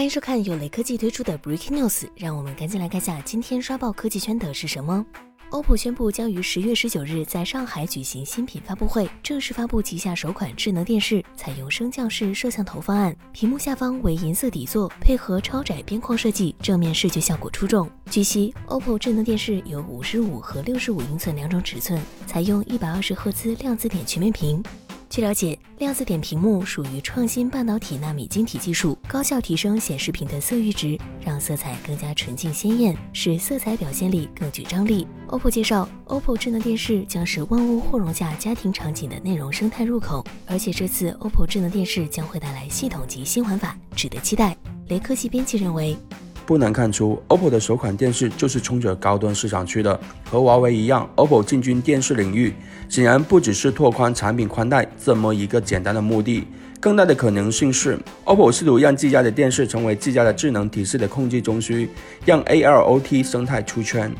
欢迎收看由雷科技推出的 Breaking News，让我们赶紧来看下今天刷爆科技圈的是什么。OPPO 宣布将于十月十九日在上海举行新品发布会，正式发布旗下首款智能电视，采用升降式摄像头方案，屏幕下方为银色底座，配合超窄边框设计，正面视觉效果出众。据悉，OPPO 智能电视有五十五和六十五英寸两种尺寸，采用一百二十赫兹量子点全面屏。据了解，量子点屏幕属于创新半导体纳米晶体技术，高效提升显示屏的色域值，让色彩更加纯净鲜艳，使色彩表现力更具张力。OPPO 介绍，OPPO 智能电视将是万物互融下家庭场景的内容生态入口，而且这次 OPPO 智能电视将会带来系统级新玩法，值得期待。雷科技编辑认为。不难看出，OPPO 的首款电视就是冲着高端市场去的。和华为一样，OPPO 进军电视领域，显然不只是拓宽产品宽带这么一个简单的目的，更大的可能性是，OPPO 试图让自家的电视成为自家的智能体系的控制中枢，让 ALOT 生态出圈。